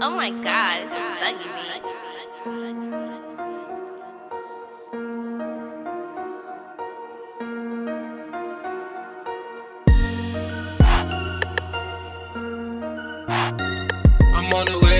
Oh my god, it's. I'm on the way.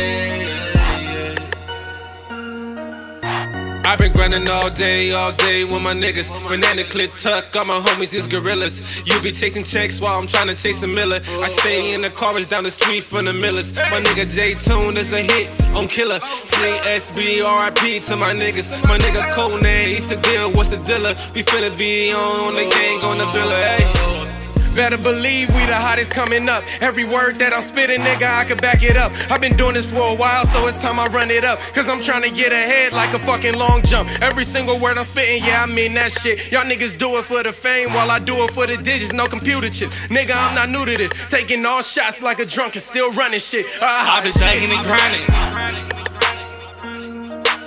I've been grinding all day, all day with my niggas. Banana clip tuck, all my homies is gorillas. You be chasing checks while I'm trying to chase a miller. I stay in the cars down the street from the millers. My nigga Jay Tune is a hit on killer. Free SB, RIP to my niggas. My nigga Conan, East the deal, what's the dealer? We finna be on the gang on the villa, hey. Better believe we the hottest coming up. Every word that I'm spitting, nigga, I can back it up. I've been doing this for a while, so it's time I run it up. Cause I'm trying to get ahead like a fucking long jump. Every single word I'm spitting, yeah, I mean that shit. Y'all niggas do it for the fame while I do it for the digits, no computer chip. Nigga, I'm not new to this. Taking all shots like a drunk and still running shit. Ah, I been thugging and grinding.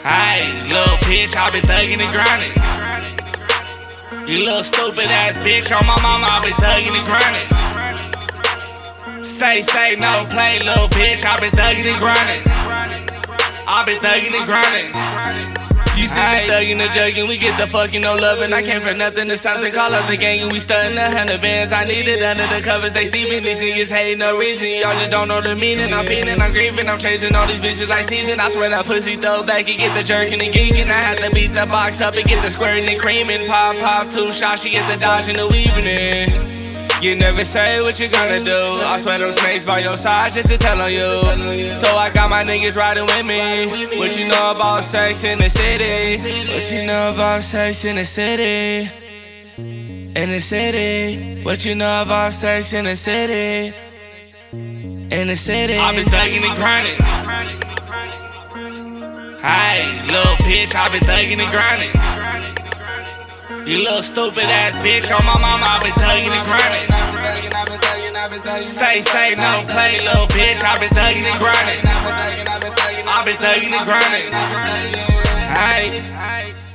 Hey, little bitch, I've been thugging and grinding. You little stupid ass bitch on my mama, I been thugging and grinding. Say, say, no play, little bitch, I been thugging and grinding. I been thugging and grinding. You see me thugging and jugging, we get the fucking no loving. I came for nothing to something, call up the gang and we stunting a hundred bands. I need it under the covers, they see me, these niggas hate no reason. Y'all just don't know the meaning. I'm feeling, I'm grieving, I'm chasing all these bitches like season. I swear that pussy throw back and get the jerking and geeking. I had to beat the box up and get the squirting and creaming. Pop, pop, two shots, she get the dodging the weaving in. You never say what you gonna do. I swear them snakes by your side just to tell on you. So I got my niggas riding with me. What you know about sex in the city? What you know about sex in the city? In the city. What you know about sex in the city? In the city. I've been thugging and grinding. Hey, little bitch, I've been thugging and grinding. You little stupid ass bitch on my mama, I been thugging and grinding. Say, say, no play, little bitch, I been thugging and grinding. I been thugging and grinding. Hey.